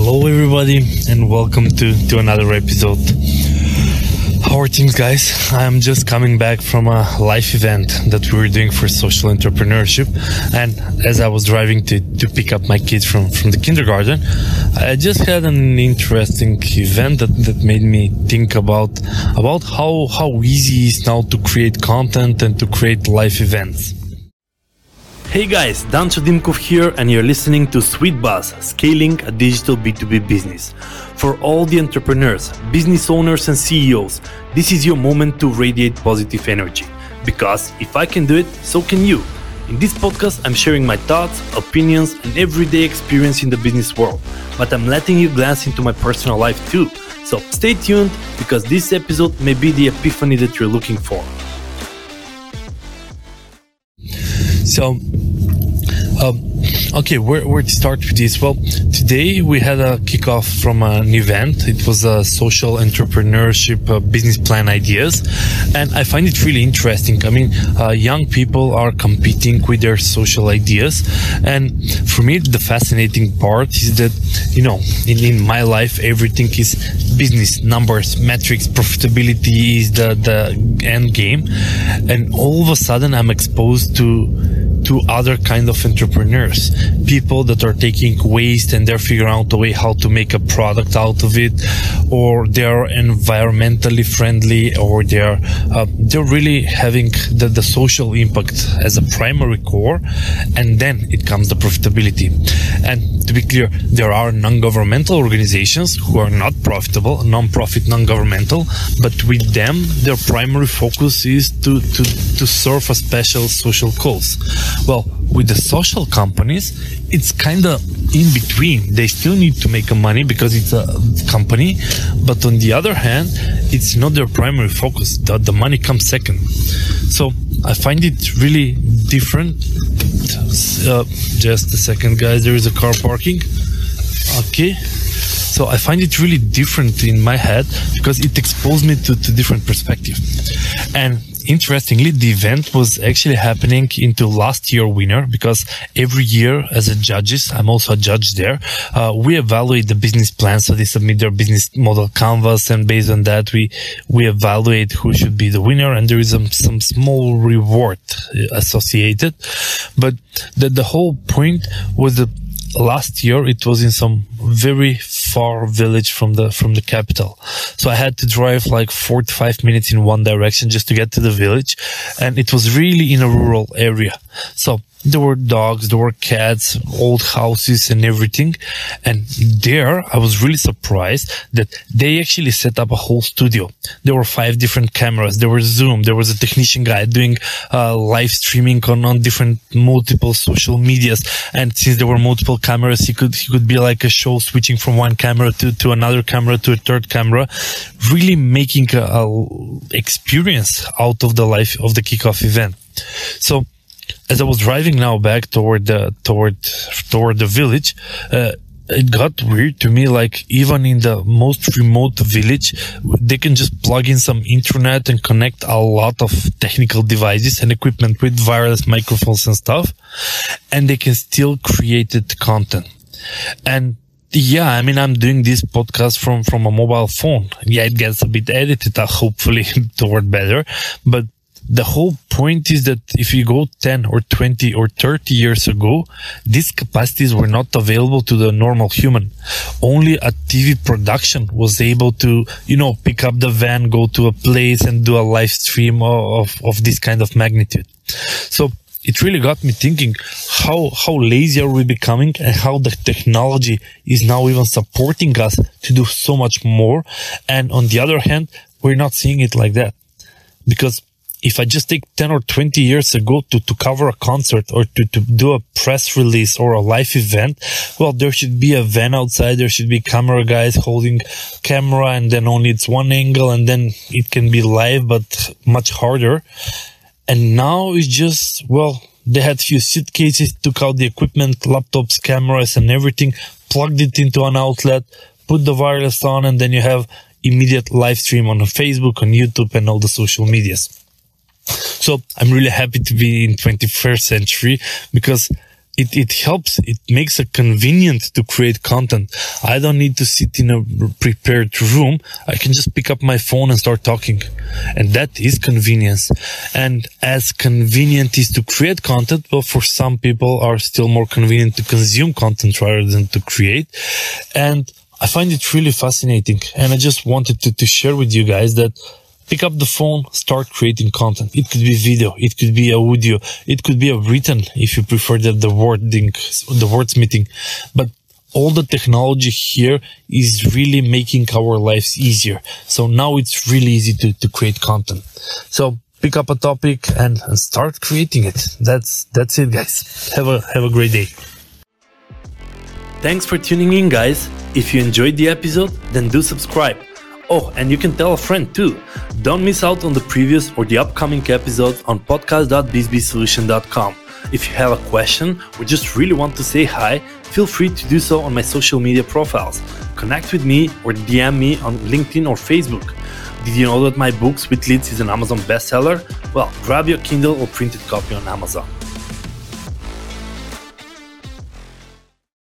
Hello, everybody, and welcome to, to another episode. How are things, guys? I'm just coming back from a live event that we were doing for social entrepreneurship. And as I was driving to, to pick up my kids from, from the kindergarten, I just had an interesting event that, that made me think about, about how, how easy it is now to create content and to create live events. Hey guys, Dancho Dimkov here, and you're listening to Sweet Buzz, scaling a digital B2B business. For all the entrepreneurs, business owners, and CEOs, this is your moment to radiate positive energy. Because if I can do it, so can you. In this podcast, I'm sharing my thoughts, opinions, and everyday experience in the business world. But I'm letting you glance into my personal life too. So stay tuned because this episode may be the epiphany that you're looking for. So, um, okay, where, where to start with this? Well, today we had a kickoff from an event. It was a social entrepreneurship uh, business plan ideas. And I find it really interesting. I mean, uh, young people are competing with their social ideas. And for me, the fascinating part is that, you know, in, in my life, everything is business, numbers, metrics, profitability is the, the end game. And all of a sudden I'm exposed to to other kind of entrepreneurs, people that are taking waste and they're figuring out a way how to make a product out of it, or they're environmentally friendly, or they're uh, they're really having the, the social impact as a primary core, and then it comes the profitability. And to be clear, there are non-governmental organizations who are not profitable, non-profit, non-governmental, but with them, their primary focus is to to to serve a special social cause. Well, with the social companies, it's kind of in between. They still need to make money because it's a company, but on the other hand, it's not their primary focus. The, the money comes second. So I find it really different. Uh, just a second, guys. There is a car parking. Okay. So I find it really different in my head because it exposed me to, to different perspective. And interestingly, the event was actually happening into last year winner because every year as a judges, I'm also a judge there. Uh, we evaluate the business plan. So they submit their business model canvas. And based on that, we, we evaluate who should be the winner. And there is some, some small reward associated. But the, the whole point was that last year it was in some very far village from the from the capital. So i had to drive like 45 minutes in one direction just to get to the village. And it was really in a rural area. So there were dogs, there were cats, old houses and everything. And there I was really surprised that they actually set up a whole studio. There were five different cameras. There was Zoom. There was a technician guy doing uh, live streaming on, on different multiple social medias. And since there were multiple cameras, he could, he could be like a show switching from one camera to, to another camera to a third camera, really making a, a experience out of the life of the kickoff event. So as I was driving now back toward the toward toward the village, uh, it got weird to me. Like even in the most remote village, they can just plug in some internet and connect a lot of technical devices and equipment with wireless microphones and stuff, and they can still create content. And yeah, I mean, I'm doing this podcast from, from a mobile phone. Yeah, it gets a bit edited, uh, hopefully toward better, but the whole point is that if you go 10 or 20 or 30 years ago, these capacities were not available to the normal human. Only a TV production was able to, you know, pick up the van, go to a place and do a live stream of, of this kind of magnitude. So it really got me thinking how, how lazy are we becoming and how the technology is now even supporting us to do so much more. And on the other hand, we're not seeing it like that because if I just take 10 or 20 years ago to, to cover a concert or to, to do a press release or a live event, well, there should be a van outside. There should be camera guys holding camera and then only it's one angle and then it can be live, but much harder. And now it's just, well, they had few suitcases, took out the equipment, laptops, cameras and everything, plugged it into an outlet, put the wireless on, and then you have immediate live stream on Facebook, on YouTube and all the social medias. So I'm really happy to be in 21st century because it, it helps. It makes it convenient to create content. I don't need to sit in a prepared room. I can just pick up my phone and start talking. And that is convenience. And as convenient is to create content, well, for some people are still more convenient to consume content rather than to create. And I find it really fascinating. And I just wanted to, to share with you guys that pick up the phone, start creating content. It could be video, it could be audio, it could be a written if you prefer the, the wording, the wordsmithing. But all the technology here is really making our lives easier. So now it's really easy to, to create content. So pick up a topic and, and start creating it. That's, that's it guys. Have a, have a great day. Thanks for tuning in guys. If you enjoyed the episode, then do subscribe. Oh, and you can tell a friend too. Don't miss out on the previous or the upcoming episodes on podcast.bizzbeesolutions.com. If you have a question or just really want to say hi, feel free to do so on my social media profiles. Connect with me or DM me on LinkedIn or Facebook. Did you know that my book Sweet Leads is an Amazon bestseller? Well, grab your Kindle or printed copy on Amazon.